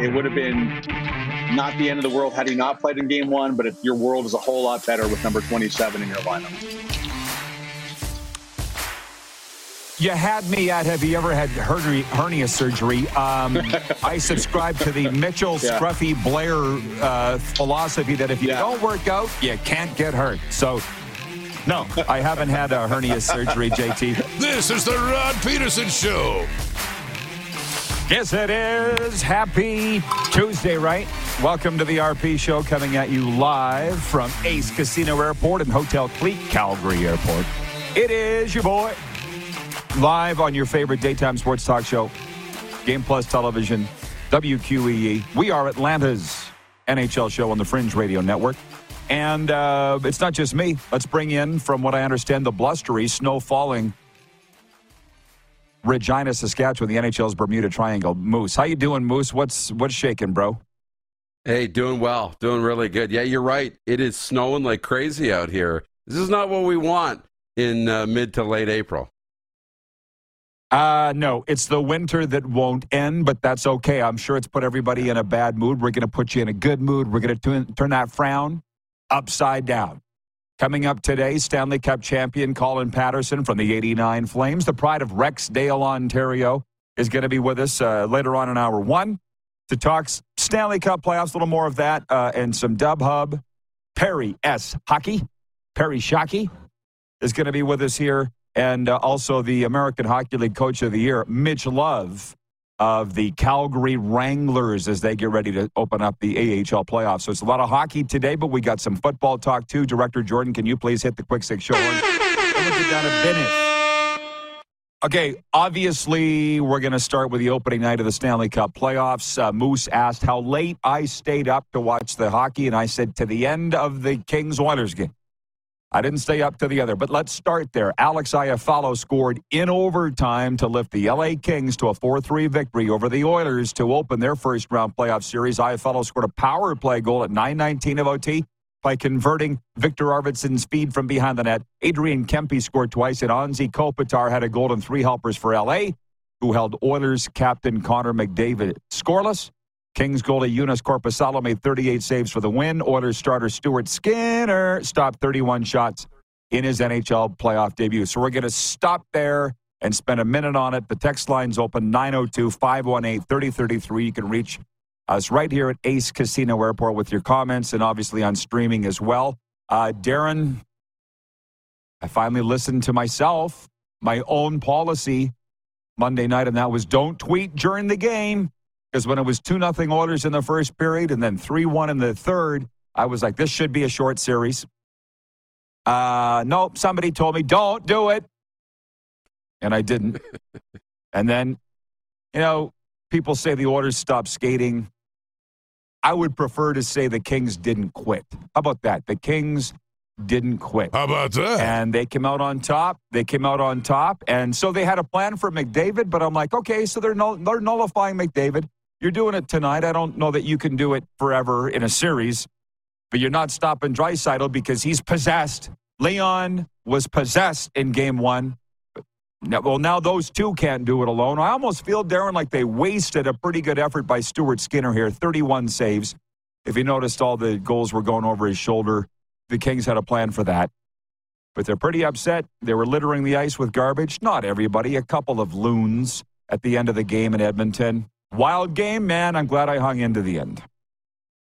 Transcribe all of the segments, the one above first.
It would have been not the end of the world had he not played in game one, but if your world is a whole lot better with number 27 in your lineup. You had me at have you ever had hernia, hernia surgery? Um, I subscribe to the Mitchell Yeah. Scruffy Blair uh, philosophy that if you Yeah. don't work out, you can't get hurt. So, no, I haven't had a hernia surgery, JT. This is the Rod Pedersen Show. Yes, it is. Happy Tuesday, right? Welcome to the RP Show coming at you live from Ace Casino Airport and Hotel Clique, Calgary Airport. It is your boy, live on your favorite daytime sports talk show, Game Plus Television, WQEE. We are Atlanta's NHL show on the Fringe Radio Network. And uh, it's not just me. Let's bring in, from what I understand, the blustery, snow falling Regina, Saskatchewan, the NHL's Bermuda Triangle. Moose, how you doing, Moose? What's what's shaking, bro? Hey, doing well, doing really good. Yeah, you're right. It is snowing like crazy out here. This is not what we want in uh, mid to late April. Uh no, it's the winter that won't end, but that's okay. I'm sure it's put everybody in a bad mood. We're going to put you in a good mood. We're going to turn, turn that frown upside down. Coming up today, Stanley Cup champion Colin Patterson from the 89 Flames, the pride of Rexdale, Ontario, is going to be with us uh, later on in hour one to talk Stanley Cup playoffs, a little more of that, uh, and some Dub Hub. Perry S. Hockey, Perry Shockey is going to be with us here, and uh, also the American Hockey League Coach of the Year, Mitch Love of the Calgary Wranglers as they get ready to open up the AHL playoffs. So it's a lot of hockey today, but we got some football talk too. Director Jordan, can you please hit the quick six show? Okay, obviously, we're going to start with the opening night of the Stanley Cup playoffs. Uh, Moose asked how late I stayed up to watch the hockey, and I said to the end of the Kings Oilers game. I didn't stay up to the other, but let's start there. Alex Iafallo scored in overtime to lift the LA Kings to a 4 3 victory over the Oilers to open their first round playoff series. Iafallo scored a power play goal at 919 of OT by converting Viktor Arvidsson's feed from behind the net. Adrian Kempe scored twice, and Anze Kopitar had a and three helpers for LA, who held Oilers captain Connor McDavid scoreless. Kings goalie Joonas Korpisalo made 38 saves for the win. Oilers starter Stuart Skinner stopped 31 shots in his NHL playoff debut. So we're going to stop there and spend a minute on it. The text line's open 902 518 3033. You can reach us right here at Ace Casino Airport with your comments and obviously on streaming as well. Uh, Darren, I finally listened to myself, my own policy Monday night, and that was don't tweet during the game. Because when it was 2 nothing Oilers in the first period and then 3 1 in the third, I was like, this should be a short series. Uh, nope, somebody told me, don't do it. And I didn't. and then, you know, people say the Oilers stopped skating. I would prefer to say the Kings didn't quit. How about that? The Kings didn't quit. How about that? And they came out on top. They came out on top. And so they had a plan for McDavid, but I'm like, okay, so they're, null- they're nullifying McDavid. You're doing it tonight. I don't know that you can do it forever in a series, but you're not stopping Draisaitl because he's possessed. Leon was possessed in game one. Well, now those two can't do it alone. I almost feel, Darren, like they wasted a pretty good effort by Stuart Skinner here. 31 saves. If you noticed, all the goals were going over his shoulder. The Kings had a plan for that. But they're pretty upset. They were littering the ice with garbage. Not everybody, a couple of loons at the end of the game in Edmonton. Wild game, man. I'm glad I hung into the end.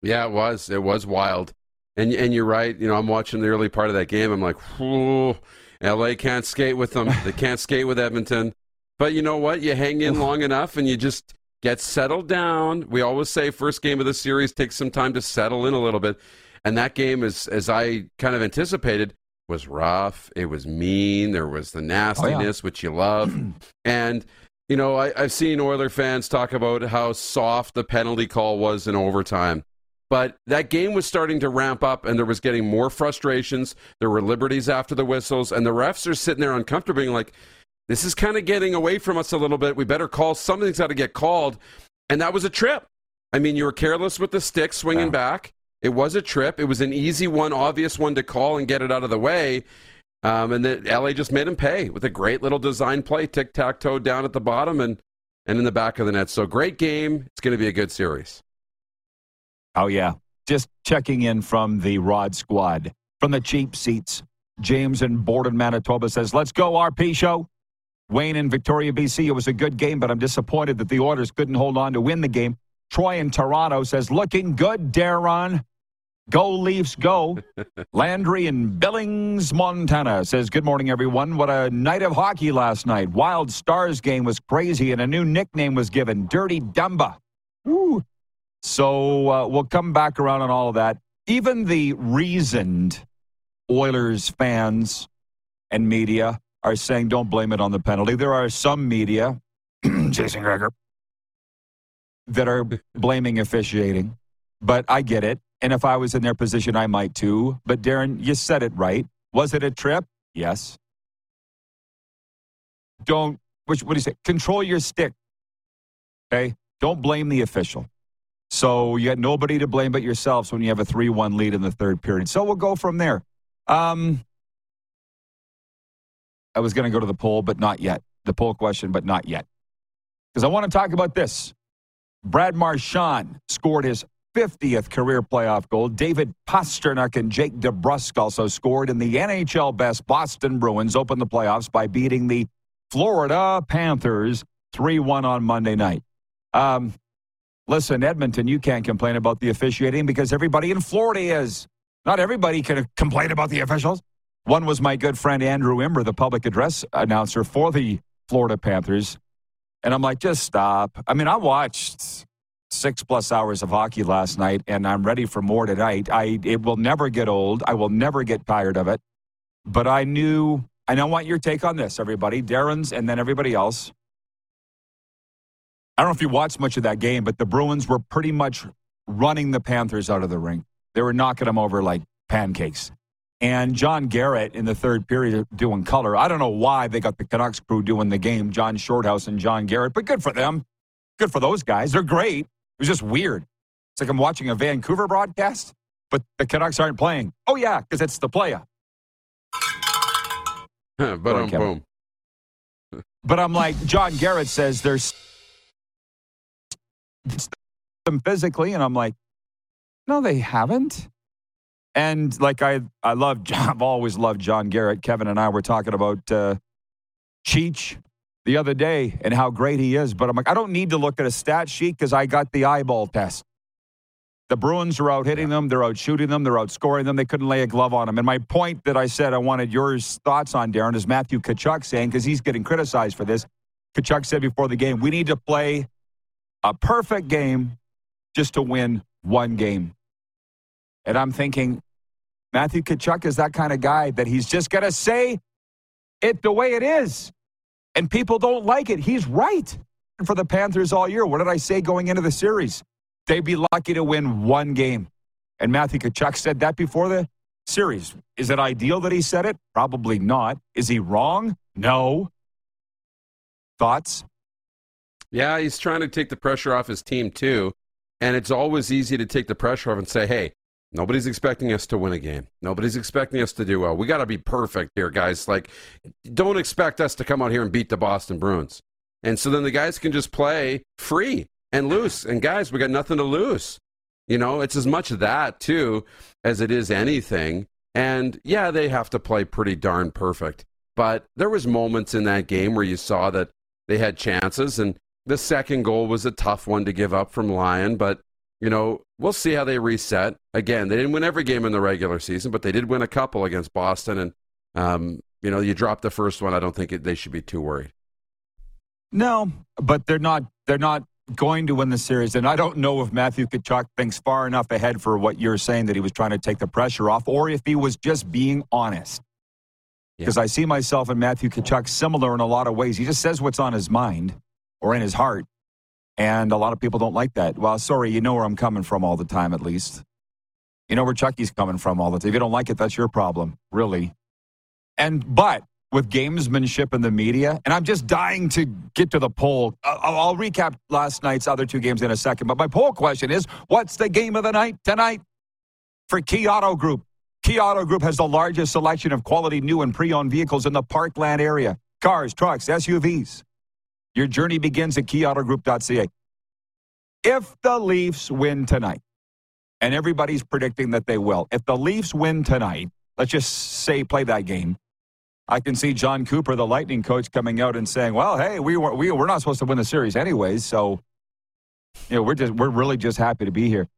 Yeah, it was. It was wild. And and you're right. You know, I'm watching the early part of that game. I'm like, Whoa, LA can't skate with them. They can't skate with Edmonton. But you know what? You hang in long enough and you just get settled down. We always say first game of the series takes some time to settle in a little bit. And that game is as I kind of anticipated was rough. It was mean. There was the nastiness, oh, yeah. which you love. and you know, I, I've seen Oiler fans talk about how soft the penalty call was in overtime. But that game was starting to ramp up, and there was getting more frustrations. There were liberties after the whistles, and the refs are sitting there uncomfortable, being like, "This is kind of getting away from us a little bit. We better call. Something's got to get called." And that was a trip. I mean, you were careless with the stick swinging back. It was a trip. It was an easy one, obvious one to call and get it out of the way. Um, and then LA just made him pay with a great little design play, tic tac toe down at the bottom and and in the back of the net. So great game. It's going to be a good series. Oh, yeah. Just checking in from the Rod Squad, from the cheap seats. James in Borden, Manitoba says, Let's go, RP show. Wayne in Victoria, BC, it was a good game, but I'm disappointed that the Oilers couldn't hold on to win the game. Troy in Toronto says, Looking good, Darren. Go Leafs, go. Landry in Billings, Montana says, Good morning, everyone. What a night of hockey last night. Wild Stars game was crazy, and a new nickname was given Dirty Dumba. Woo. So uh, we'll come back around on all of that. Even the reasoned Oilers fans and media are saying don't blame it on the penalty. There are some media, Jason Gregor, that are blaming officiating, but I get it. And if I was in their position, I might too. But Darren, you said it right. Was it a trip? Yes. Don't, what do you say? Control your stick. Okay? Don't blame the official. So you got nobody to blame but yourselves when you have a 3 1 lead in the third period. So we'll go from there. Um, I was going to go to the poll, but not yet. The poll question, but not yet. Because I want to talk about this. Brad Marchand scored his 50th career playoff goal. David Pastrnak and Jake DeBrusk also scored, in the NHL best Boston Bruins opened the playoffs by beating the Florida Panthers 3 1 on Monday night. Um, Listen, Edmonton, you can't complain about the officiating because everybody in Florida is. Not everybody can complain about the officials. One was my good friend Andrew Imber, the public address announcer for the Florida Panthers. And I'm like, just stop. I mean, I watched six plus hours of hockey last night and I'm ready for more tonight. I it will never get old. I will never get tired of it. But I knew and I want your take on this, everybody. Darren's and then everybody else. I don't know if you watched much of that game, but the Bruins were pretty much running the Panthers out of the ring. They were knocking them over like pancakes. And John Garrett in the third period doing color. I don't know why they got the Canucks crew doing the game, John Shorthouse and John Garrett, but good for them. Good for those guys. They're great. It was just weird. It's like I'm watching a Vancouver broadcast, but the Canucks aren't playing. Oh, yeah, because it's the playa. but, boom. but I'm like, John Garrett says there's them physically, and I'm like, no, they haven't. And like I, I love, I've always loved John Garrett. Kevin and I were talking about uh, Cheech the other day and how great he is. But I'm like, I don't need to look at a stat sheet because I got the eyeball test. The Bruins are out hitting them, they're out shooting them, they're out scoring them. They couldn't lay a glove on them. And my point that I said I wanted your thoughts on, Darren, is Matthew Tkachuk saying, because he's getting criticized for this. Tkachuk said before the game, we need to play a perfect game just to win one game. And I'm thinking, Matthew Tkachuk is that kind of guy that he's just going to say it the way it is. And people don't like it. He's right. For the Panthers all year, what did I say going into the series? They'd be lucky to win one game. And Matthew Tkachuk said that before the series. Is it ideal that he said it? Probably not. Is he wrong? No. Thoughts? Yeah, he's trying to take the pressure off his team too. And it's always easy to take the pressure off and say, hey, nobody's expecting us to win a game. Nobody's expecting us to do well. We got to be perfect here, guys. Like, don't expect us to come out here and beat the Boston Bruins. And so then the guys can just play free and loose. And guys, we got nothing to lose. You know, it's as much of that too as it is anything. And yeah, they have to play pretty darn perfect. But there was moments in that game where you saw that they had chances and the second goal was a tough one to give up from Lyon, but you know, we'll see how they reset. Again, they didn't win every game in the regular season, but they did win a couple against Boston. And, um, you know, you drop the first one. I don't think it, they should be too worried. No, but they're not. They're not going to win the series. And I don't know if Matthew Tkachuk thinks far enough ahead for what you're saying that he was trying to take the pressure off, or if he was just being honest. Because yeah. I see myself and Matthew Tkachuk similar in a lot of ways. He just says what's on his mind or in his heart. And a lot of people don't like that. Well, sorry, you know where I'm coming from all the time, at least. You know where Chucky's coming from all the time. If you don't like it, that's your problem, really. And, but with gamesmanship in the media, and I'm just dying to get to the poll. I'll, I'll recap last night's other two games in a second. But my poll question is what's the game of the night tonight for Key Auto Group? Key Auto Group has the largest selection of quality new and pre owned vehicles in the Parkland area cars, trucks, SUVs. Your journey begins at keyautogroup.ca. If the Leafs win tonight, and everybody's predicting that they will, if the Leafs win tonight, let's just say play that game, I can see John Cooper, the Lightning coach, coming out and saying, "Well, hey, we were we we're not supposed to win the series anyways, so you know we're just we're really just happy to be here."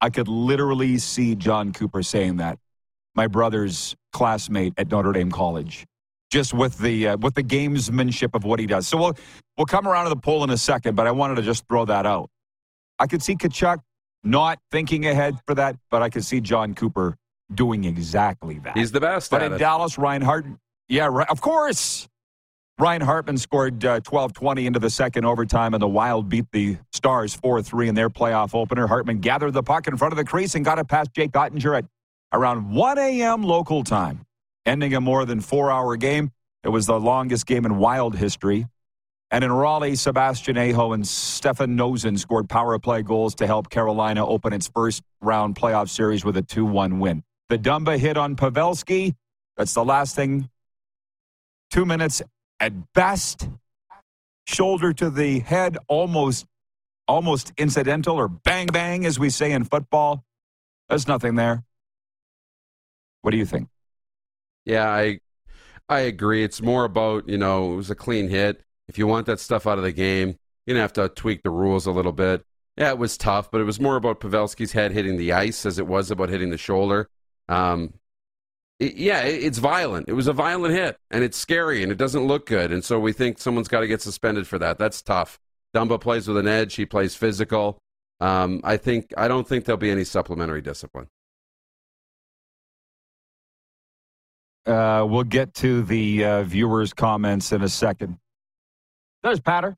I could literally see John Cooper saying that. My brother's classmate at Notre Dame College just with the uh, with the gamesmanship of what he does. So we'll we'll come around to the poll in a second, but I wanted to just throw that out. I could see Tkachuk not thinking ahead for that, but I could see John Cooper doing exactly that. He's the best. But in it. Dallas, Ryan Hart, yeah, right, of course. Ryan Hartman scored uh, 12-20 into the second overtime, and the Wild beat the Stars 4-3 in their playoff opener. Hartman gathered the puck in front of the crease and got it past Jake Oettinger at around 1 a.m. local time ending a more than four hour game. It was the longest game in Wild history. And in Raleigh, Sebastian Aho and Stefan Noesen scored power play goals to help Carolina open its first round playoff series with a 2 1 win. The Dumba hit on Pavelski. That's the last thing. Two minutes at best. Shoulder to the head, almost almost incidental or bang bang, as we say in football. There's nothing there. What do you think? Yeah, I I agree. It's more about, you know, it was a clean hit. If you want that stuff out of the game, you're going to have to tweak the rules a little bit. Yeah, it was tough, but it was more about Pavelski's head hitting the ice as it was about hitting the shoulder. Um, it, yeah, it, it's violent. It was a violent hit, and it's scary, and it doesn't look good. And so we think someone's got to get suspended for that. That's tough. Dumba plays with an edge. He plays physical. Um, I think I don't think there'll be any supplementary discipline. Uh, we'll get to the uh, viewers' comments in a second. There's Patter.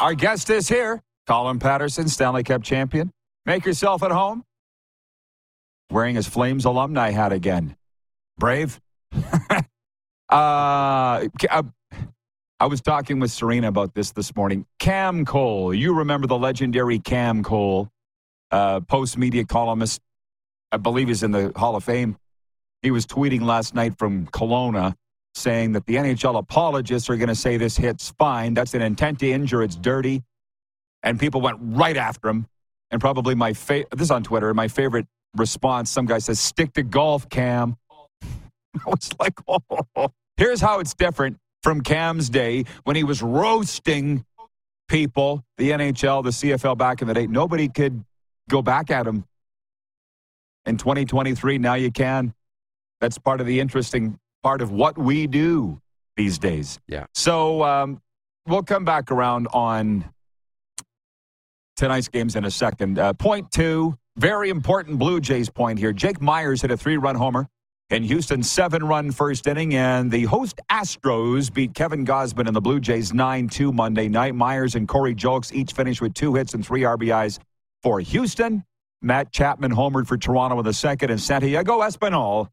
Our guest is here. Colin Patterson, Stanley Cup champion. Make yourself at home. Wearing his Flames alumni hat again. Brave. uh, uh, I was talking with Serena about this this morning. Cam Cole. You remember the legendary Cam Cole, uh, post media columnist. I believe he's in the Hall of Fame. He was tweeting last night from Kelowna saying that the NHL apologists are going to say this hit's fine. That's an intent to injure. It's dirty. And people went right after him. And probably my favorite, this is on Twitter, my favorite response, some guy says, stick to golf, Cam. I was like, oh. Here's how it's different from Cam's day when he was roasting people, the NHL, the CFL back in the day. Nobody could go back at him. In 2023, now you can. That's part of the interesting part of what we do these days. Yeah. So um, we'll come back around on tonight's games in a second. Uh, point two, very important Blue Jays point here. Jake Meyers hit a three run homer in Houston's seven run first inning, and the host Astros beat Kevin Gausman and the Blue Jays 9 2 Monday night. Meyers and Corey Julks each finished with two hits and three RBIs for Houston. Matt Chapman homered for Toronto in the second, and Santiago Espinal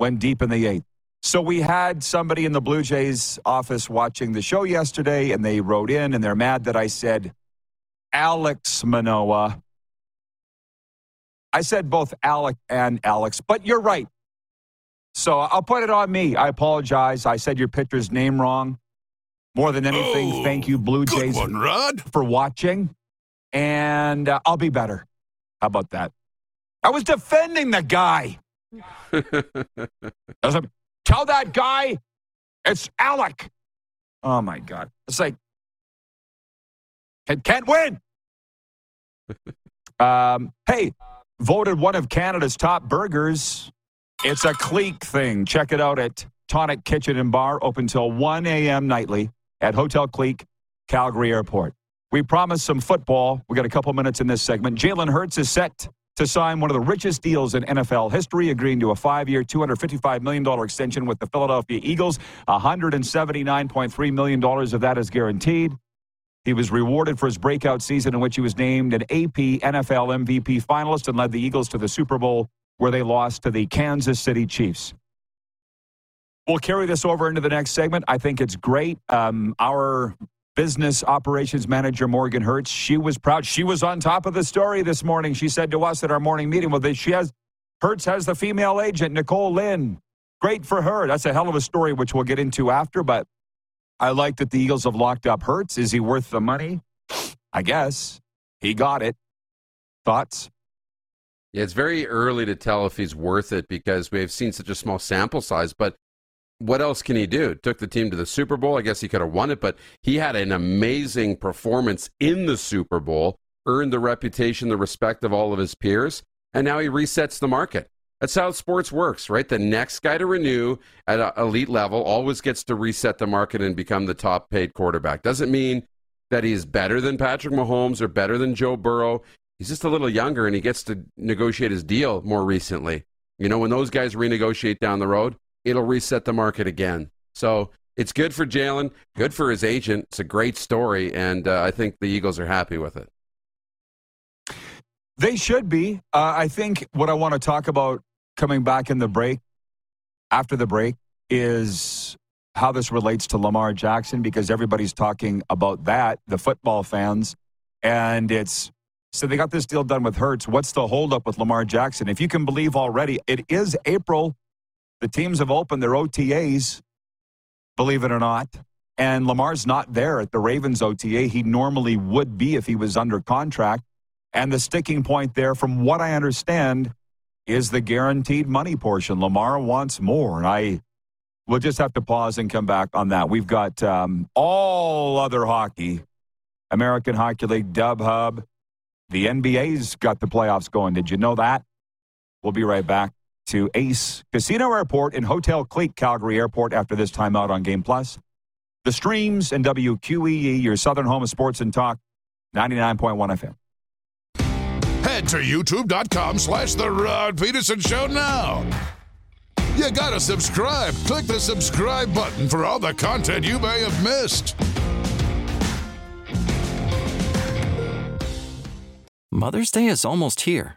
went deep in the eighth. So we had somebody in the Blue Jays office watching the show yesterday, and they wrote in and they're mad that I said Alex Manoah. I said both Alec and Alex, but you're right. So I'll put it on me. I apologize. I said your pitcher's name wrong. More than anything, oh, thank you, Blue Jays, one, Rod. for watching. And uh, I'll be better. How about that? I was defending the guy. Tell that guy it's Alec. Oh my God. It's like, It can't win. um, hey, voted one of Canada's top burgers. It's a clique thing. Check it out at Tonic Kitchen and Bar, open till 1 a.m. nightly at Hotel Clique, Calgary Airport. We promised some football. We got a couple minutes in this segment. Jalen Hurts is set to sign one of the richest deals in NFL history, agreeing to a five year, $255 million extension with the Philadelphia Eagles. $179.3 million of that is guaranteed. He was rewarded for his breakout season in which he was named an AP NFL MVP finalist and led the Eagles to the Super Bowl, where they lost to the Kansas City Chiefs. We'll carry this over into the next segment. I think it's great. Um, our business operations manager, Morgan Hertz, she was proud. She was on top of the story this morning. She said to us at our morning meeting, well, she has, Hurts has the female agent, Nicole Lynn. Great for her. That's a hell of a story, which we'll get into after, but I like that the Eagles have locked up Hurts. Is he worth the money? I guess. He got it. Thoughts? Yeah, it's very early to tell if he's worth it because we've seen such a small sample size. But what else can he do? Took the team to the Super Bowl. I guess he could have won it, but he had an amazing performance in the Super Bowl, earned the reputation, the respect of all of his peers, and now he resets the market. That's how sports works, right? The next guy to renew at an elite level always gets to reset the market and become the top paid quarterback. Doesn't mean that he's better than Patrick Mahomes or better than Joe Burrow. He's just a little younger and he gets to negotiate his deal more recently. You know, when those guys renegotiate down the road, it'll reset the market again. So it's good for Jalen, good for his agent. It's a great story, and uh, I think the Eagles are happy with it. They should be. Uh, I think what I want to talk about coming back in the break, after the break, is how this relates to Lamar Jackson because everybody's talking about that, the football fans. And it's so they got this deal done with Hurts. What's the holdup with Lamar Jackson? If you can believe already, it is April. The teams have opened their OTAs, believe it or not. And Lamar's not there at the Ravens OTA. He normally would be if he was under contract. And the sticking point there, from what I understand, is the guaranteed money portion. Lamar wants more. And I will just have to pause and come back on that. We've got um, all other hockey, American Hockey League, Dub Hub. The NBA's got the playoffs going. Did you know that? We'll be right back to Ace Casino Airport and Hotel Clique Calgary Airport after this timeout on Game Plus. The streams and WQEE, your Southern Home of Sports and Talk, 99.1 FM. Head to youtube.com slash The Rod Pedersen Show now. You gotta subscribe. Click the subscribe button for all the content you may have missed. Mother's Day is almost here,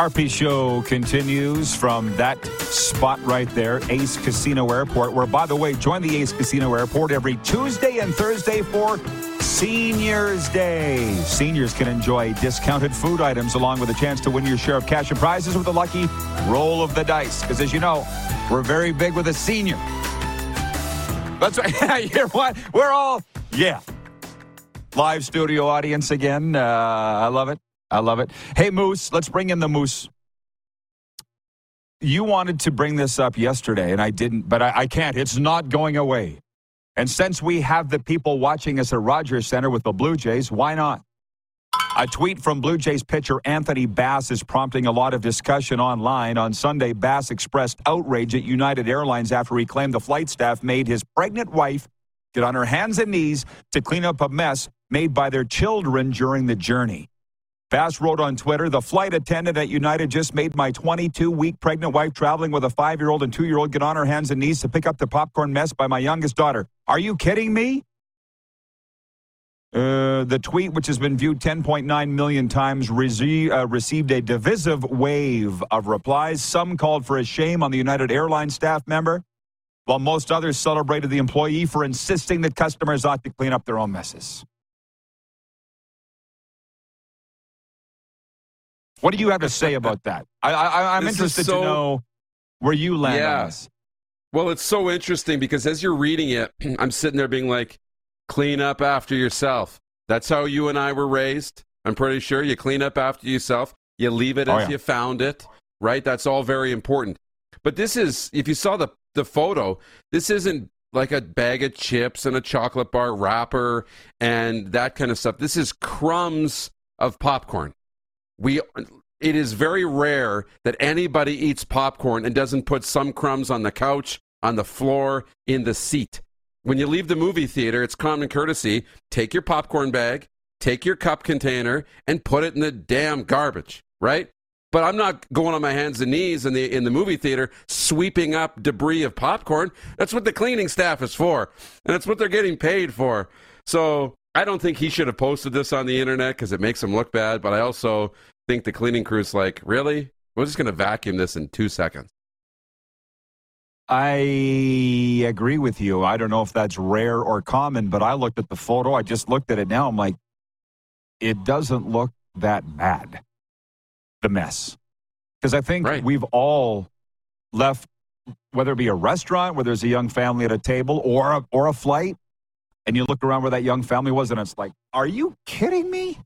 RP show continues from that spot right there, Ace Casino Airport, where, by the way, join the Ace Casino Airport every Tuesday and Thursday for Seniors Day. Seniors can enjoy discounted food items along with a chance to win your share of cash and prizes with a lucky roll of the dice. Because as you know, we're very big with a senior. That's right. You're what? We're all, yeah. Live studio audience again. Uh, I love it. I love it. Hey, Moose, let's bring in the Moose. You wanted to bring this up yesterday, and I didn't, but I, I can't. It's not going away. And since we have the people watching us at Rogers Center with the Blue Jays, why not? A tweet from Blue Jays pitcher Anthony Bass is prompting a lot of discussion online. On Sunday, Bass expressed outrage at United Airlines after he claimed the flight staff made his pregnant wife get on her hands and knees to clean up a mess made by their children during the journey. Bass wrote on Twitter, the flight attendant at United just made my 22 week pregnant wife traveling with a five year old and two year old get on her hands and knees to pick up the popcorn mess by my youngest daughter. Are you kidding me? Uh, the tweet, which has been viewed 10.9 million times, uh, received a divisive wave of replies. Some called for a shame on the United Airlines staff member, while most others celebrated the employee for insisting that customers ought to clean up their own messes. What do you have to say about that? I, I, I'm This interested so- to know where you land Yeah. Well, it's so interesting because as you're reading it, I'm sitting there being like, clean up after yourself. That's how you and I were raised. I'm pretty sure you clean up after yourself. You leave it Oh, as yeah. you found it, right? That's all very important. But this is, if you saw the, the photo, this isn't like a bag of chips and a chocolate bar wrapper and that kind of stuff. This is crumbs of popcorn. We it is very rare that anybody eats popcorn and doesn't put some crumbs on the couch, on the floor, in the seat. When you leave the movie theater, it's common courtesy. Take your popcorn bag, take your cup container, and put it in the damn garbage, right? But I'm not going on my hands and knees in the in the movie theater sweeping up debris of popcorn. That's what the cleaning staff is for, and that's what they're getting paid for. So I don't think he should have posted this on the internet because it makes him look bad. But I also think the cleaning crew's like, really? We're just going to vacuum this in two seconds. I agree with you. I don't know if that's rare or common, but I looked at the photo. I just looked at it now. I'm like, it doesn't look that bad, the mess. Because I think Right. we've all left, whether it be a restaurant where there's a young family at a table or a, or a flight, and you look around where that young family was, and it's like, are you kidding me?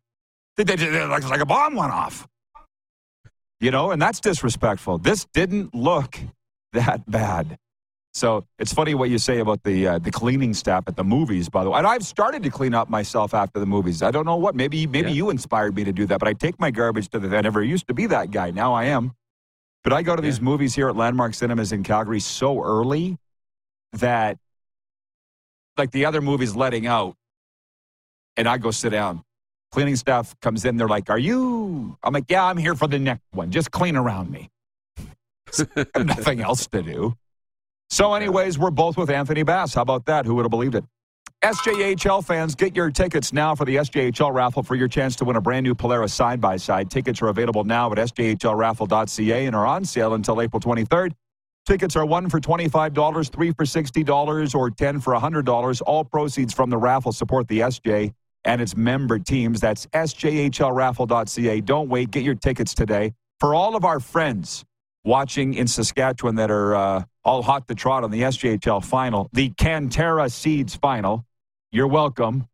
They, they, they, like, like a bomb went off. You know, and that's disrespectful. This didn't look that bad. So it's funny what you say about the uh, the cleaning staff at the movies. By the way, and I've started to clean up myself after the movies. I don't know what. Maybe maybe Yeah. you inspired me to do that. But I take my garbage to the. I never used to be that guy. Now I am. But I go to these movies here at Landmark Cinemas in Calgary so early that, like the other movies letting out, and I go sit down. Cleaning stuff comes in. They're like, "Are you?" I'm like, "Yeah, I'm here for the next one. Just clean around me." Nothing else to do. So, anyways, we're both with Anthony Bass. How about that? Who would have believed it? SJHL fans, get your tickets now for the SJHL raffle for your chance to win a brand new Polaris side by side. Tickets are available now at sjhlraffle.ca and are on sale until April 23rd. Tickets are one for $25, three for $60, or 10 for $100. All proceeds from the raffle support the SJ and its member teams. That's sjhlraffle.ca. Don't wait. Get your tickets today. For all of our friends watching in Saskatchewan that are uh, all hot to trot on the SJHL final, the Cantera Seeds final, you're welcome.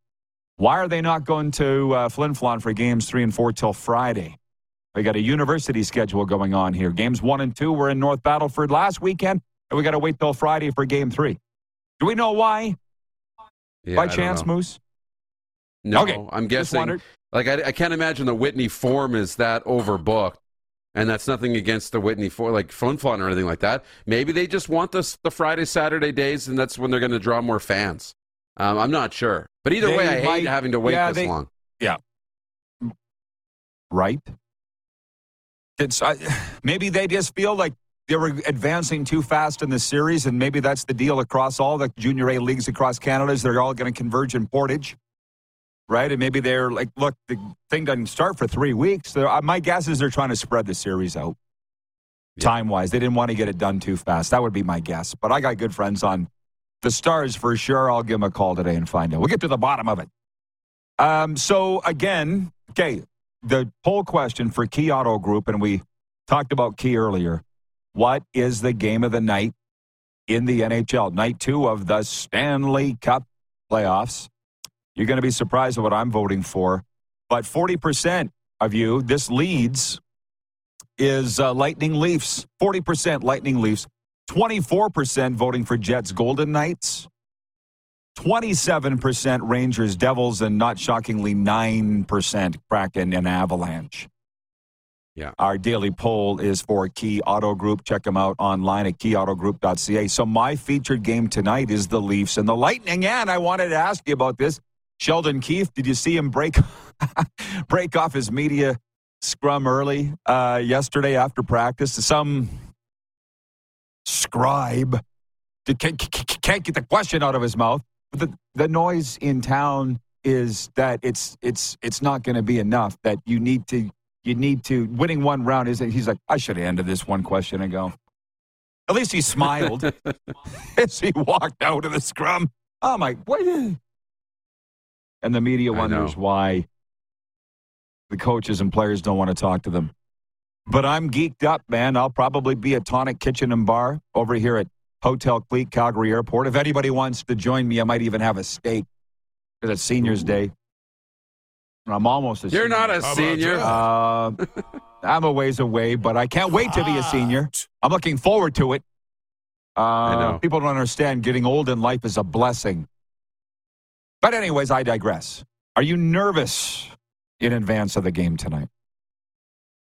Why are they not going to uh, Flin Flon for games three and four till Friday? We got a university schedule going on here. Games one and two were in North Battleford last weekend, and we got to wait till Friday for game three. Do we know why? Yeah, By I chance. Moose? No, Okay, I'm guessing. Like I, I can't imagine the Whitney Forum is that overbooked, and that's nothing against the Whitney Forum, like Fun Fun or anything like that. Maybe they just want this the Friday Saturday days, and that's when they're going to draw more fans. Um, I'm not sure, but either They way, I might- hate having to wait yeah, this they- long. Yeah, right? It's, I, maybe they just feel like they were advancing too fast in the series, and maybe that's the deal across all the junior A leagues across Canada. Is they're all going to converge in Portage, right? And maybe they're like, look, the thing doesn't start for three weeks. They're, uh, my guess is they're trying to spread the series out Yeah. time wise. They didn't want to get it done too fast. That would be my guess. But I got good friends on the Stars for sure. I'll give them a call today and find out. We'll get to the bottom of it. Um, so again, okay, the poll question for Key Auto Group, and we talked about Key earlier. What is the game of the night in the NHL? Night two of the Stanley Cup playoffs. You're going to be surprised at what I'm voting for, but 40% of you, this leads, is uh, Lightning Leafs. 40% Lightning Leafs. 24% voting for Jets Golden Knights. 27% Rangers Devils, and not shockingly, 9% Kraken and Avalanche. Yeah. Our daily poll is for Key Auto Group. Check them out online at keyautogroup.ca. So, my featured game tonight is the Leafs and the Lightning. And I wanted to ask you about this. Sheldon Keefe, did you see him break break off his media scrum early uh, yesterday after practice? Some scribe that can't, can't get the question out of his mouth. The, the noise in town is that it's it's it's not going to be enough. That you need to you need to winning one round is he's like I should have ended this one question ago. At least he smiled as he walked out of the scrum. Oh my! What? And the media wonders why the coaches and players don't want to talk to them. But I'm geeked up, man. I'll probably be at Tonic Kitchen and Bar over here at Hotel Clique, Calgary Airport. If anybody wants to join me, I might even have a steak because it's Seniors Day. And I'm almost a You're senior. not a about senior. Uh, I'm a ways away, but I can't wait to be a senior. I'm looking forward to it. Uh, know. People don't understand getting old in life is a blessing. But, anyways, I digress. Are you nervous in advance of the game tonight?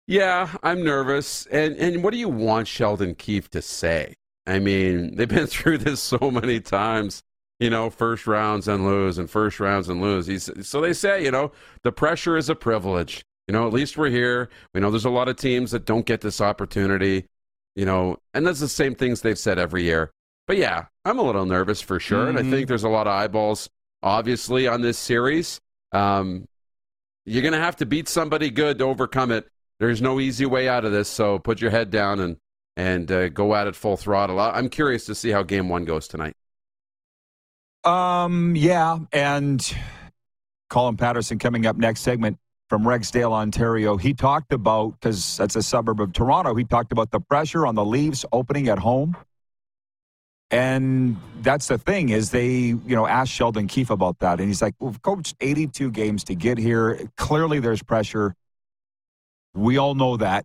Yeah, I'm nervous. And and what do you want Sheldon Keefe to say? I mean, they've been through this so many times. You know, first rounds and lose, and first rounds and lose. He's, so they say, you know, the pressure is a privilege. You know, at least we're here. We know there's a lot of teams that don't get this opportunity. You know, and that's the same things they've said every year. But yeah, I'm a little nervous for sure, and I Mhm. think there's a lot of eyeballs, obviously, on this series. Um, you're going to have to beat somebody good to overcome it. There's no easy way out of this, so put your head down and and uh, go at it full throttle. I'm curious to see how game one goes tonight. Um, yeah, and Colin Patterson coming up next segment from Rexdale, Ontario. He talked about because that's a suburb of Toronto. He talked about the pressure on the Leafs opening at home, and that's the thing is they you know asked Sheldon Keefe about that, and he's like, "We've coached 82 games to get here. Clearly, there's pressure. We all know that.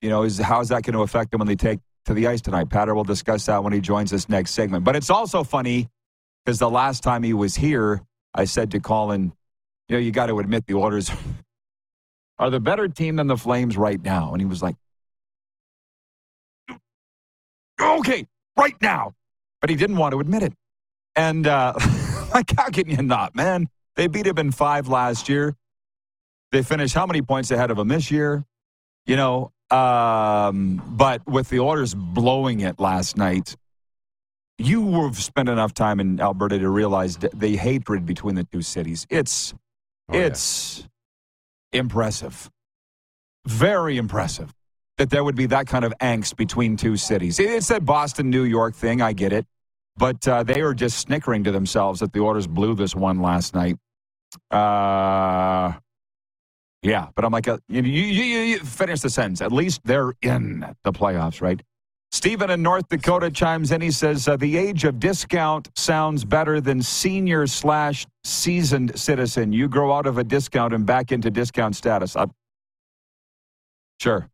You know, is how is that going to affect them when they take to the ice tonight?" Patter will discuss that when he joins us next segment. But it's also funny because the last time he was here, I said to Colin, you know, you got to admit the Oilers are the better team than the Flames right now. And he was like, okay, right now. But he didn't want to admit it. And uh, like, how can you not, man? They beat him in five last year. They finished how many points ahead of him this year? You know, um, but with the Oilers blowing it last night, you have spent enough time in Alberta to realize th- the hatred between the two cities. It's Oh, yeah. it's impressive, very impressive that there would be that kind of angst between two cities. It's that Boston New York thing. I get it, but uh, they were just snickering to themselves that the Oilers blew this one last night. Uh, yeah, but I'm like, uh, you, you, you, you finish the sentence. At least they're in the playoffs, right? Stephen in North Dakota chimes in. He says, uh, The age of discount sounds better than senior slash seasoned citizen. You grow out of a discount and back into discount status. Uh, sure.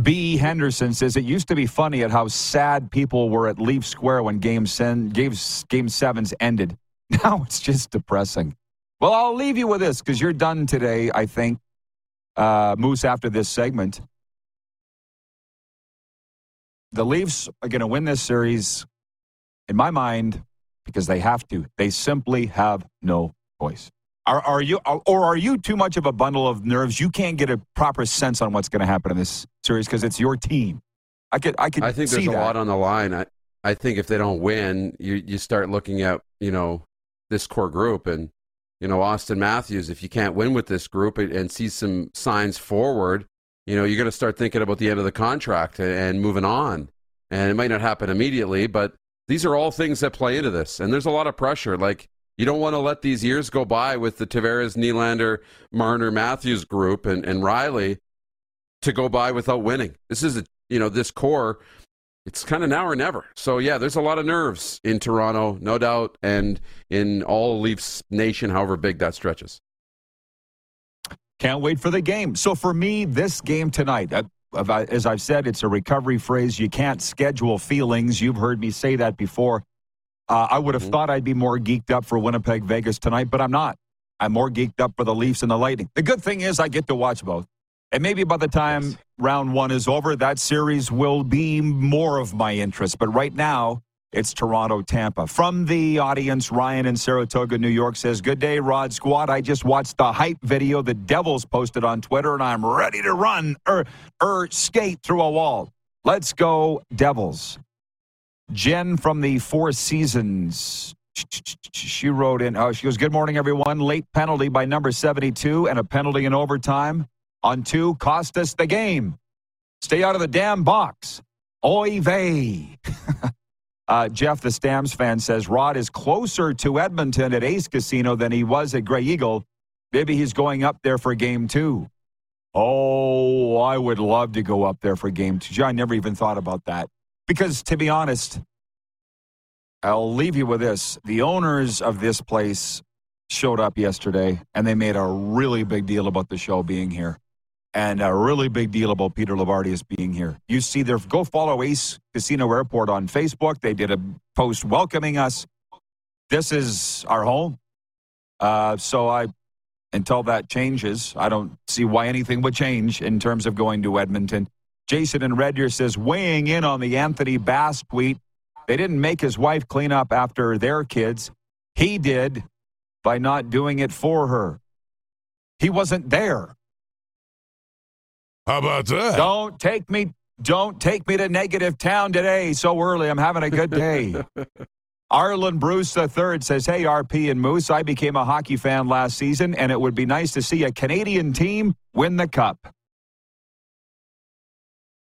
B. Henderson says, It used to be funny at how sad people were at Leaf Square when game, sen- game, game sevens ended. Now it's just depressing. Well, I'll leave you with this because you're done today, I think. Uh, Moose, after this segment. The Leafs are going to win this series, in my mind, because they have to. They simply have no choice. Are, are you, or are you too much of a bundle of nerves? You can't get a proper sense on what's going to happen in this series because it's your team. I could, I could. I think there's a that. lot on the line. I, I think if they don't win, you you start looking at you know this core group and you know Auston Matthews. If you can't win with this group and, and see some signs forward, you know you're going to start thinking about the end of the contract and, and moving on. And it might not happen immediately, but these are all things that play into this. And there's a lot of pressure. Like you don't want to let these years go by with the Tavares, Nylander, Marner, Matthews group and, and Riley to go by without winning. This is a you know this core it's kind of now or never. So yeah, there's a lot of nerves in Toronto, no doubt, and in all Leafs nation, however big that stretches. Can't wait for the game. So for me, this game tonight, uh, as I've said, it's a recovery phrase. You can't schedule feelings. You've heard me say that before. Uh, I would have mm-hmm. thought I'd be more geeked up for Winnipeg Vegas tonight, but I'm not. I'm more geeked up for the Leafs and the Lightning. The good thing is I get to watch both. And maybe by the time yes. round one is over, that series will be more of my interest. But right now, it's Toronto Tampa. From the audience, Ryan in Saratoga, New York says, Good day, Rod Squad. I just watched the hype video the Devils posted on Twitter, and I'm ready to run or, or skate through a wall. Let's go, Devils. Jen from the Four Seasons. She wrote in, oh, she goes, Good morning, everyone. Late penalty by number 72 and a penalty in overtime on two cost us the game. Stay out of the damn box. Oy vey. uh, Jeff, the Stamps fan, says Rod is closer to Edmonton at Ace Casino than he was at Grey Eagle. Maybe he's going up there for game two. Oh, I would love to go up there for game two. I never even thought about that. Because to be honest, I'll leave you with this. The owners of this place showed up yesterday and they made a really big deal about the show being here and a really big deal about Peter Loubardias being here. You see there, go follow Ace Casino Airport on Facebook. They did a post welcoming us. This is our home. Uh, so I, until that changes, I don't see why anything would change in terms of going to Edmonton. Jason and Red Deer says, weighing in on the Anthony Bass tweet, they didn't make his wife clean up after their kids. He did by not doing it for her. He wasn't there. How about that? Don't take me don't take me to negative town today so early. I'm having a good day. Arlen Bruce III says, Hey, RP and Moose, I became a hockey fan last season, and it would be nice to see a Canadian team win the cup.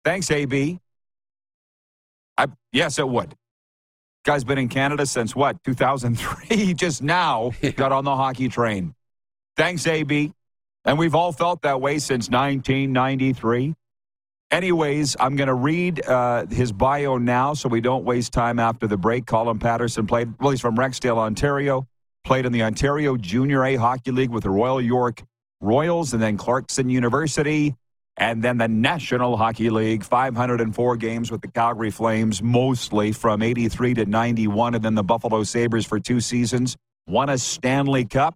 Thanks, AB. I, yes, it would. Guy's been in Canada since what, 2003? Just now got on the hockey train. Thanks, AB. And we've all felt that way since 1993. Anyways, I'm going to read uh, his bio now so we don't waste time after the break. Colin Patterson played, well, he's from Rexdale, Ontario, played in the Ontario Junior A Hockey League with the Royal York Royals and then Clarkson University and then the National Hockey League, 504 games with the Calgary Flames, mostly from 83 to 91, and then the Buffalo Sabres for two seasons. Won a Stanley Cup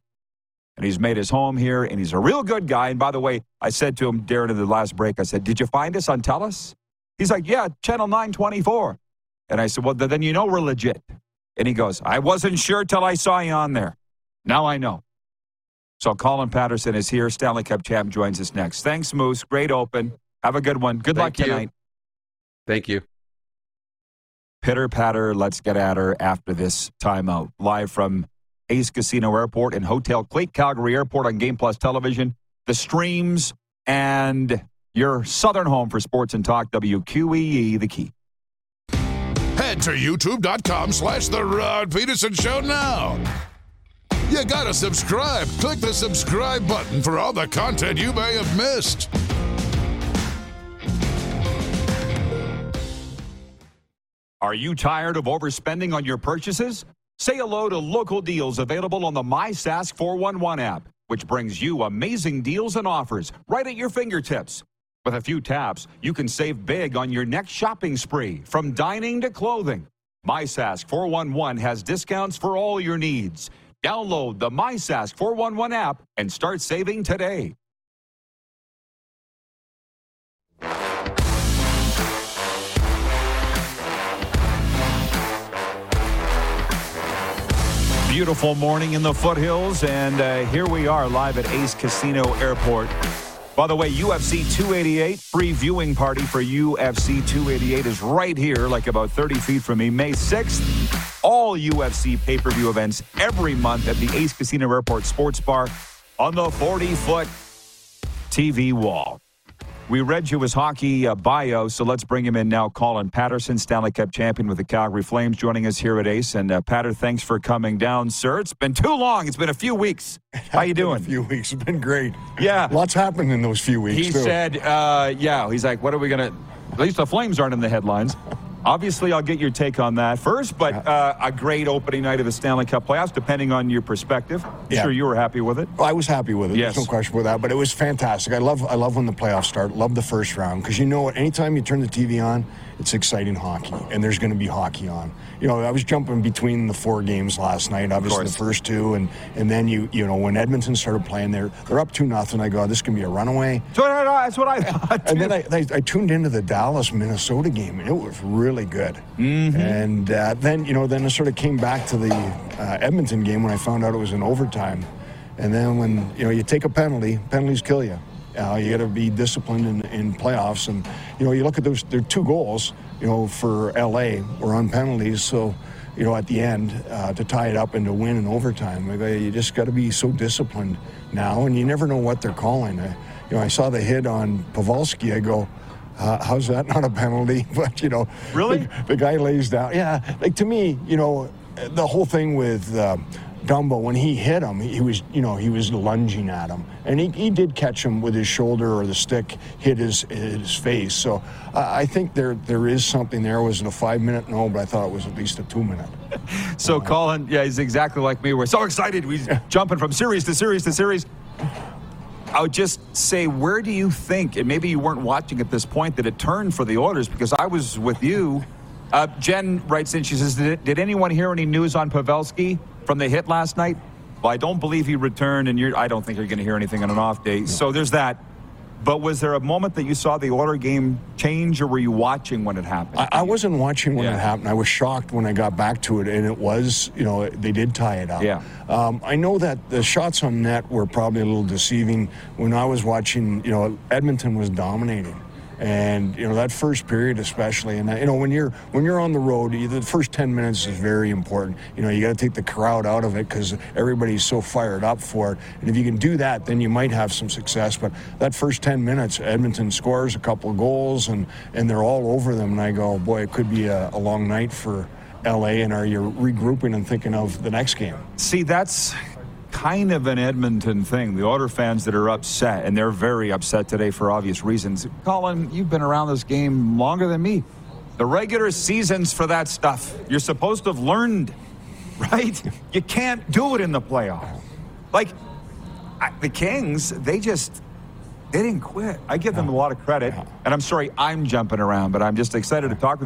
and he's made his home here, and he's a real good guy. And by the way, I said to him during the last break, I said, Did you find us on Telus? He's like, Yeah, channel 924. And I said, Well, then you know we're legit. And he goes, I wasn't sure till I saw you on there. Now I know. So Colin Patterson is here. Stanley Cup champ joins us next. Thanks, Moose. Great open. Have a good one. Good Thank luck you. tonight. Thank you. Pitter patter. Let's get at her after this timeout. Live from Ace Casino Airport and Hotel Clique Calgary Airport on Game Plus Television, the streams, and your southern home for sports and talk, WQEE, the key. Head to youtube.com slash The Rod Pedersen Show now. You gotta subscribe. Click the subscribe button for all the content you may have missed. Are you tired of overspending on your purchases? Say hello to local deals available on the MySask 411 app, which brings you amazing deals and offers right at your fingertips. With a few taps, you can save big on your next shopping spree, from dining to clothing. MySask 411 has discounts for all your needs. Download the MySask 411 app and start saving today. Beautiful morning in the foothills, and uh, here we are live at Ace Casino Airport. By the way, UFC 288 free viewing party for UFC 288 is right here, like about 30 feet from me, May 6th. All UFC pay per view events every month at the Ace Casino Airport Sports Bar on the 40 foot TV wall. We read you his hockey uh, bio, so let's bring him in now. Colin Patterson, Stanley Cup champion with the Calgary Flames, joining us here at Ace. And uh, Patter, thanks for coming down, sir. It's been too long. It's been a few weeks. How you doing? a few weeks. It's been great. Yeah, lots happened in those few weeks. He too. said, uh, "Yeah." He's like, "What are we gonna?" At least the Flames aren't in the headlines. Obviously, I'll get your take on that first, but uh, a great opening night of the Stanley Cup playoffs, depending on your perspective. I'm Yeah. sure you were happy with it. I was happy with it. Yes. There's no question with that. But it was fantastic. I love I love when the playoffs start. Love the first round because you know what? Anytime you turn the TV on, it's exciting hockey, and there's going to be hockey on. You know, I was jumping between the four games last night. Obviously, the first two, and and then you you know when Edmonton started playing, they're they're up two nothing. I go, "Oh, this can be a runaway. That's what I thought. And then I, I, I tuned into the Dallas Minnesota game, and it was really good. Mm-hmm. And uh, then you know, then I sort of came back to the uh, Edmonton game when I found out it was in overtime. And then when you know you take a penalty, penalties kill you. Uh, you got to be disciplined in, in playoffs, and you know you look at those. There are two goals, you know, for LA were on penalties. So, you know, at the end uh, to tie it up and to win in overtime, you just got to be so disciplined now, and you never know what they're calling. I, you know, I saw the hit on Pavelski. I go, uh, how's that not a penalty? But you know, Really? the, the guy lays down. Yeah, like to me, you know, the whole thing with uh, Dumba when he hit him, he was, you know, he was lunging at him, and he, he did catch him with his shoulder or the stick hit his his face. So I I think there there is something there. Was it a five minute? No, but I thought it was at least a two minute. So Colin, yeah, he's exactly like me. We're so excited. We're jumping from series to series to series. I would just say, where do you think, and maybe you weren't watching at this point, that it turned for the Oilers? Because I was with you. Uh, Jen writes in, she says, did, did anyone hear any news on Pavelski from the hit last night? Well, I don't believe he returned, and you're, I don't think you're going to hear anything on an off day. So there's that. But was there a moment that you saw the Oiler game change, or were you watching when it happened? I, I wasn't watching when Yeah. it happened. I was shocked when I got back to it, and it was, you know, they did tie it up. Yeah. Um, I know that the shots on net were probably a little deceiving. When I was watching, you know, Edmonton was dominating. And you know that first period, especially, and you know when you're when you're on the road, the first ten minutes is very important. You know you got to take the crowd out of it because everybody's so fired up for it. And if you can do that, then you might have some success. But that first ten minutes, Edmonton scores a couple goals, and and they're all over them. And I go, boy, it could be a, a long night for LA. And are you regrouping and thinking of the next game? See, that's kind of an Edmonton thing. The Oiler fans that are upset, and they're very upset today for obvious reasons. Colin, you've been around this game longer than me. The regular season's for that stuff. You're supposed to have learned, right? You can't do it in the playoffs. Like I, the Kings, they just they didn't quit. I give them a lot of credit, and I'm sorry I'm jumping around, but I'm just excited to talk.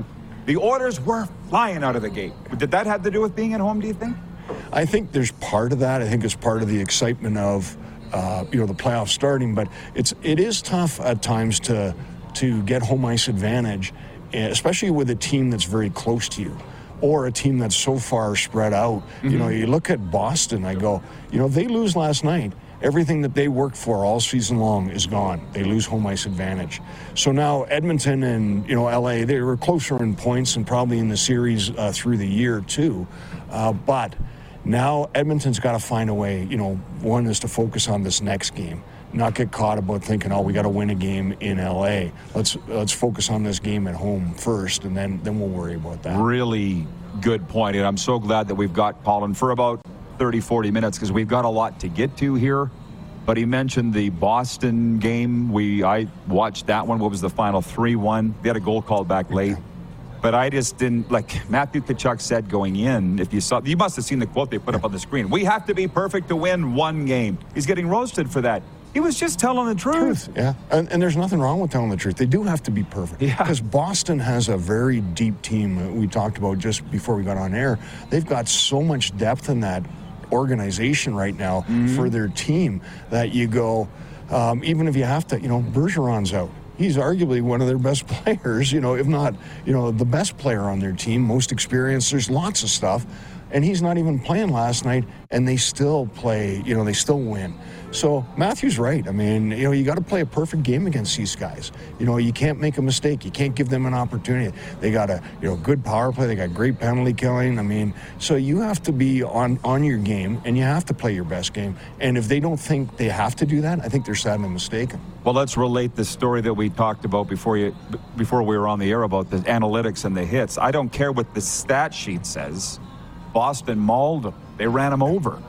The Oilers were flying out of the gate. Did that have to do with being at home? Do you think? I think there's part of that. I think it's part of the excitement of uh, you know the playoffs starting, but it's it is tough at times to to get home ice advantage, eh, especially with a team that's very close to you. Or a team that's so far spread out. You know, you look at Boston, I go, you know, they lose last night, everything that they worked for all season long is gone. They lose home ice advantage. So now Edmonton and you know LA, they were closer in points and probably in the series uh, through the year too. Uh, but now Edmonton's got to find a way. You know, one is to focus on this next game, not get caught about thinking, oh, we got to win a game in LA. Let's let's focus on this game at home first, and then then we'll worry about that. Really good. And I'm so glad that we've got Colin for about 30, 40 minutes because we've got a lot to get to here. But he mentioned the Boston game. We I watched that one. What was the final? 3 1. They had a goal called back late. But I just didn't like Matthew Tkachuk said going in. If you saw, you must have seen the quote they put up on the screen. We have to be perfect to win one game. He's getting roasted for that. He was just telling the truth. Truth, yeah. And, and there's nothing wrong with telling the truth. They do have to be perfect. Yeah. Because Boston has a very deep team we talked about just before we got on air. They've got so much depth in that organization right now for their team that you go, um, even if you have to, you know, Bergeron's out. He's arguably one of their best players, you know, if not, you know, the best player on their team, most experienced. There's lots of stuff. And he's not even playing last night, and they still play. You know, they still win. So Matthew's right. I mean, you know, you got to play a perfect game against these guys. You know, you can't make a mistake. You can't give them an opportunity. They got a you know good power play. They got great penalty killing. I mean, so you have to be on on your game, and you have to play your best game. And if they don't think they have to do that, I think they're sadly mistaken. Well, let's relate the story that we talked about before you before we were on the air about the analytics and the hits. I don't care what the stat sheet says. Boston mauled them. They ran them over.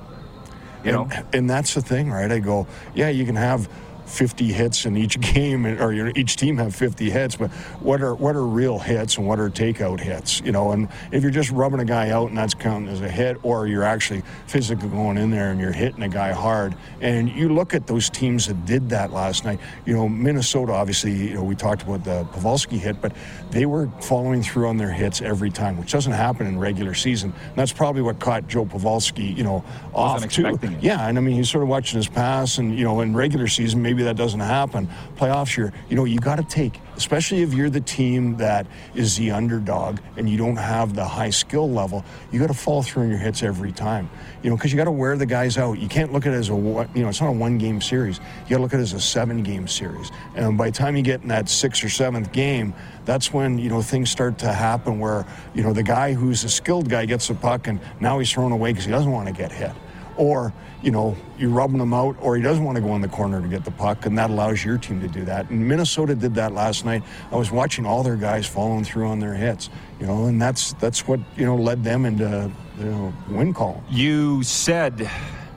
You know, and, and that's the thing, right? I go, yeah, you can have 50 hits in each game, or each team have 50 hits. But what are what are real hits and what are takeout hits? You know, and if you're just rubbing a guy out and that's counting as a hit, or you're actually physically going in there and you're hitting a guy hard, and you look at those teams that did that last night. You know, Minnesota, obviously, you know, we talked about the Pavelski hit, but they were following through on their hits every time, which doesn't happen in regular season. And that's probably what caught Joe Pavelski, you know, off too. Yeah, and I mean, he's sort of watching his pass, and you know, in regular season, maybe maybe that doesn't happen. Playoffs, you're, you know, you got to take, especially if you're the team that is the underdog and you don't have the high skill level, you got to fall through in your hits every time. You know, because you got to wear the guys out. You can't look at it as a, you know, it's not a one game series. You got to look at it as a seven game series. And by the time you get in that sixth or seventh game, that's when, you know, things start to happen where, you know, the guy who's a skilled guy gets the puck and now he's thrown away because he doesn't want to get hit or you know you're rubbing him out or he doesn't want to go in the corner to get the puck and that allows your team to do that. And minnesota did that last night. I was watching all their guys following through on their hits you know and that's that's what you know led them into you know win call. You said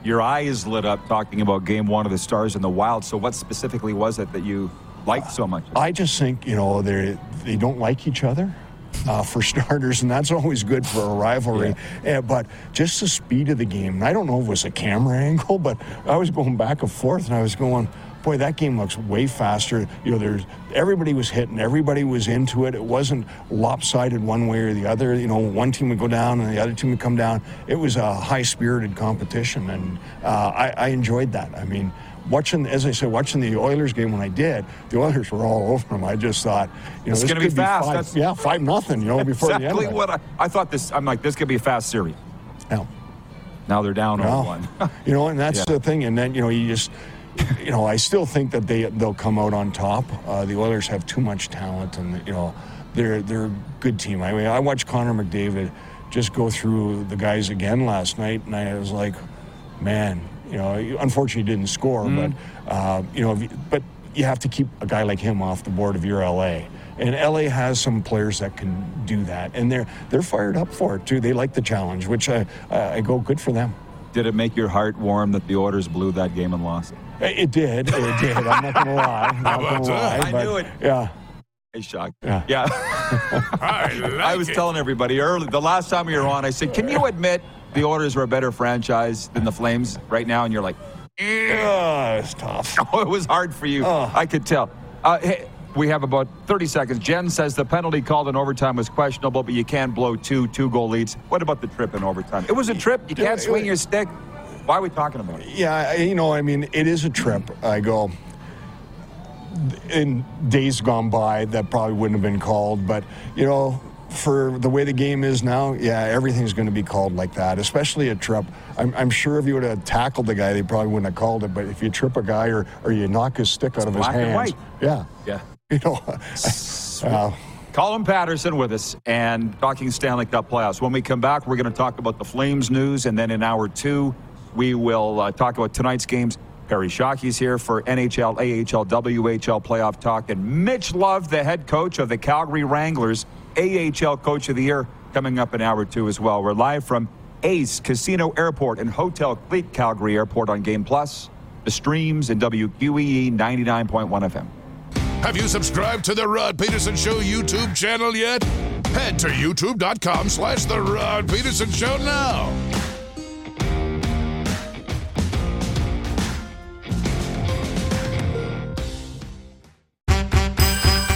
your eyes lit up talking about game one of the stars and the wild. So what specifically was it that you liked so much? I just think you know they they don't like each other uh, for starters, and that's always good for a rivalry. Yeah. Uh, but just the speed of the game, and I don't know if it was a camera angle, but I was going back and forth, and I was going, boy, that game looks way faster. You know, there's everybody was hitting, everybody was into it. It wasn't lopsided one way or the other. You know, one team would go down and the other team would come down. It was a high spirited competition, and uh, I, I enjoyed that. I mean, watching, as I said, watching the Oilers game when I did, the Oilers were all over them. I just thought, you know, it's going to be fast. Be five, yeah, five nothing. You know, before exactly the end. what I, I, thought. This I'm like, this could be a fast series. Yeah. Now they're down no. one. you know, and that's yeah. the thing. And then you know, you just. You know, I still think that they they'll come out on top. Uh, the Oilers have too much talent, and you know, they're they're a good team. I mean, I watched Connor McDavid just go through the guys again last night, and I was like, man, you know, unfortunately, didn't score, mm. but uh, you know, but you have to keep a guy like him off the board of you're LA. And LA has some players that can do that, and they're they're fired up for it too. They like the challenge, which I I go good for them. Did it make your heart warm that the Oilers blew that game and lost? It did. It did. I'm not gonna lie. I'm not gonna lie. I knew it. Yeah. Hey, shocked. Yeah. Yeah. I, like I was it. telling everybody early the last time we were on. I said, "Can you admit the Oilers were a better franchise than the Flames right now?" And you're like, "Yeah, it's tough." Oh, it was hard for you. Oh. I could tell. Uh, hey, we have about 30 seconds. Jen says the penalty called in overtime was questionable, but you can't blow two two goal leads. What about the trip in overtime? It was a trip. You can't swing your stick. Why are we talking about it? Yeah, you know, I mean, it is a trip. I go in days gone by that probably wouldn't have been called, but you know, for the way the game is now, yeah, everything's going to be called like that, especially a trip. I'm, I'm, sure if you would have tackled the guy, they probably wouldn't have called it. But if you trip a guy or, or you knock his stick out it's of his hands, yeah, yeah, you know. uh, Colin Patterson with us and talking Stanley Cup playoffs. When we come back, we're going to talk about the Flames news, and then in hour two, we will uh, talk about tonight's games. Perry Shockey's here for NHL, AHL, WHL playoff talk, and Mitch Love, the head coach of the Calgary Wranglers, AHL Coach of the Year, coming up in hour or two as well. We're live from Ace Casino Airport and Hotel Clique Calgary Airport on Game Plus, the streams, and WQEE 99.1 FM. Have you subscribed to the Rod Pedersen Show YouTube channel yet? Head to youtube.com slash the Rod Pedersen Show now.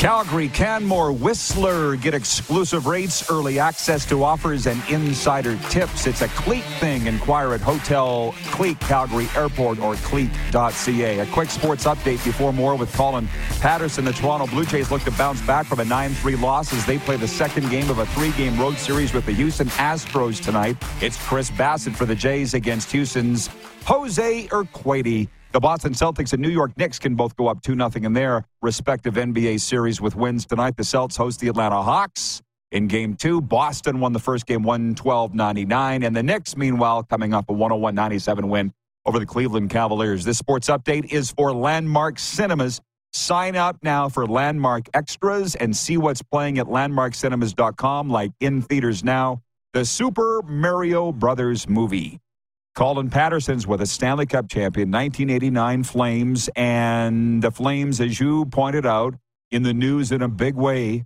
Calgary, Canmore, Whistler get exclusive rates, early access to offers, and insider tips. It's a Clique thing. Inquire at Hotel Clique, Calgary Airport, or cleat.ca. A quick sports update before more with Colin Patterson. The Toronto Blue Jays look to bounce back from a 9 3 loss as they play the second game of a three game road series with the Houston Astros tonight. It's Chris Bassitt for the Jays against Houston's Jose Urquidy. The Boston Celtics and New York Knicks can both go up 2 0 in their respective NBA series with wins tonight. The Celts host the Atlanta Hawks in game two. Boston won the first game 112 99. And the Knicks, meanwhile, coming off a 101 97 win over the Cleveland Cavaliers. This sports update is for Landmark Cinemas. Sign up now for Landmark Extras and see what's playing at landmarkcinemas.com, like in theaters now. The Super Mario Brothers movie. Colin Patterson's with a Stanley Cup champion, 1989 Flames. And the Flames, as you pointed out, in the news in a big way.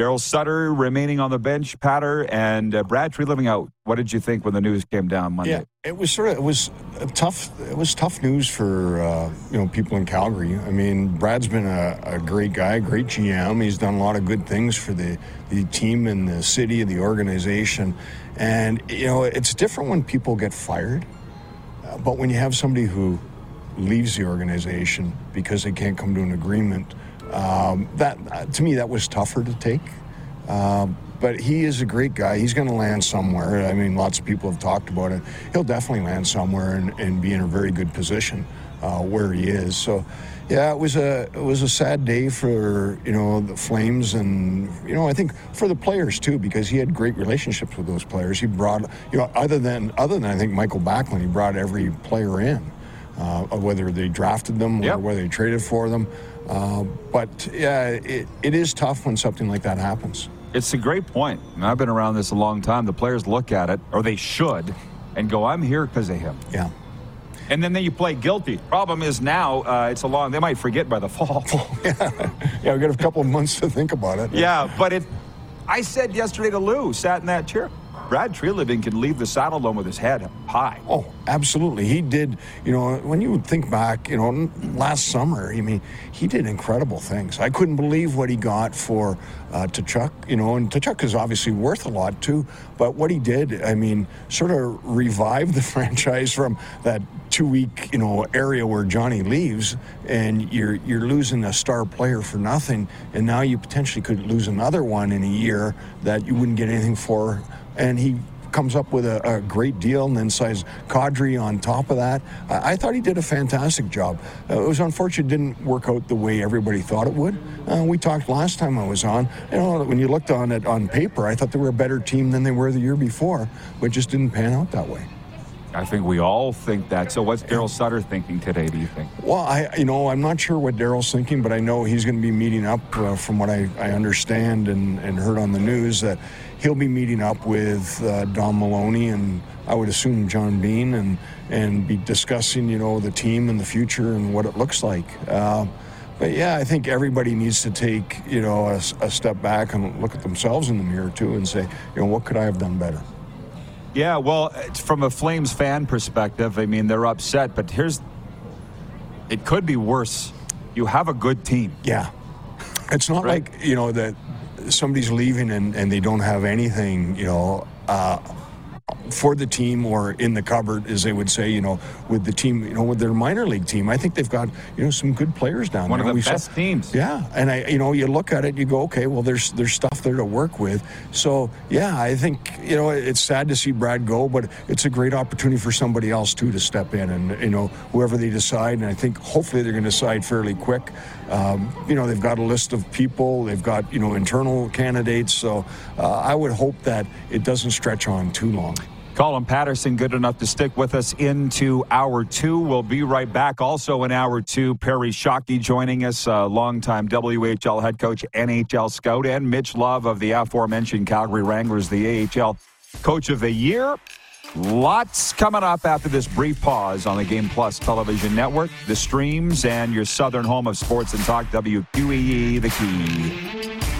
Daryl Sutter remaining on the bench, Patter, and uh, Brad Treliving out. What did you think when the news came down Monday? Yeah, it was sort of it was tough. It was tough news for uh, you know people in Calgary. I mean, Brad's been a, a, great guy, great GM. He's done a lot of good things for the the team and the city and the organization. And you know, it's different when people get fired, but when you have somebody who leaves the organization because they can't come to an agreement, um, that uh, to me that was tougher to take. Um, but he is a great guy. He's going to land somewhere. I mean, lots of people have talked about it. He'll definitely land somewhere and, and be in a very good position uh, where he is. So, yeah, it was a it was a sad day for you know the Flames and you know I think for the players too because he had great relationships with those players. He brought you know other than other than I think Mikael Backlund, he brought every player in, uh, whether they drafted them Yep. or whether they traded for them. Uh, but yeah, it, it is tough when something like that happens. It's a great point. And I've been around this a long time. The players look at it, or they should, and go, I'm here because of him. Yeah. And then, then you play guilty. Problem is now uh, it's a long. They might forget by the fall. Yeah, yeah, we got a couple of months to think about it. yeah, but it. I said yesterday to Lou, sat in that chair. Brad Treliving can leave the saddle alone with his head high. Oh, absolutely. He did, you know, when you think back, you know, last summer, I mean, he did incredible things. I couldn't believe what he got for uh, Tkachuk, you know, and Tkachuk is obviously worth a lot too. But what he did, I mean, sort of revived the franchise from that two week, you know, area where Johnny leaves and you're you're losing a star player for nothing. And now you potentially could lose another one in a year that you wouldn't get anything for. And he comes up with a, a great deal and then signs Kadri on top of that. I, I thought he did a fantastic job. Uh, it was unfortunate it didn't work out the way everybody thought it would. Uh, we talked last time I was on. You know, when you looked on it on paper, I thought they were a better team than they were the year before, but it just didn't pan out that way. I think we all think that. So, what's Daryl Sutter thinking today? Do you think? Well, I, you know, I'm not sure what Daryl's thinking, but I know he's going to be meeting up, uh, from what I, I understand and, and heard on the news, that he'll be meeting up with uh, Don Maloney and I would assume John Bean and and be discussing, you know, the team and the future and what it looks like. Uh, but yeah, I think everybody needs to take, you know, a, a step back and look at themselves in the mirror too and say, you know, what could I have done better? Yeah, well, it's from a Flames fan perspective, I mean, they're upset, but here's it could be worse. You have a good team. Yeah. It's not Right. like, you know, that somebody's leaving and, and they don't have anything, you know, uh, for the team or in the cupboard, as they would say, you know, with the team, you know, with their minor league team. I think they've got, you know, some good players down One there. One of the We saw- best teams. Yeah, and I, you know, you look at it, you go, okay, well, there's there's stuff there to work with. So yeah, I think you know it's sad to see Brad go, but it's a great opportunity for somebody else too to step in, and you know, whoever they decide, and I think hopefully they're going to decide fairly quick. Um, you know, they've got a list of people, they've got you know internal candidates, so uh, I would hope that it doesn't stretch on too long. Colin Patterson, good enough to stick with us into hour two. We'll be right back. Also in hour two, Perry Shockey joining us, uh, longtime WHL head coach, NHL scout, and Mitch Love of the aforementioned Calgary Wranglers, the AHL coach of the year. Lots coming up after this brief pause on the Game Plus television network, the streams, and your southern home of sports and talk, WQEE, the key.